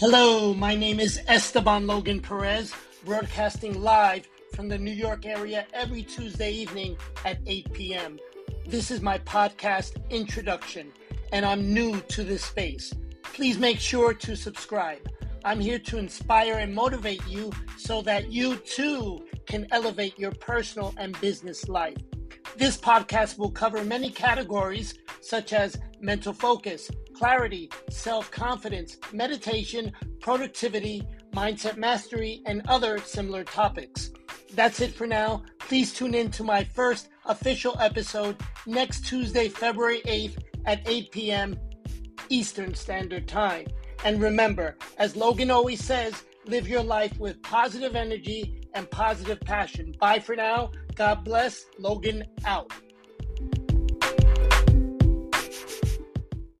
Hello, my name is Esteban Logan Perez, broadcasting live from the New York area every Tuesday evening at 8 p.m. This is my podcast introduction, and I'm new to this space. Please make sure to subscribe. I'm here to inspire and motivate you so that you too can elevate your personal and business life. This podcast will cover many categories such as mental focus, clarity, self confidence, meditation, productivity, mindset mastery, and other similar topics. That's it for now. Please tune in to my first official episode next Tuesday, February 8th at 8 p.m. Eastern Standard Time. And remember, as Logan always says, live your life with positive energy and positive passion. Bye for now. God bless. Logan out.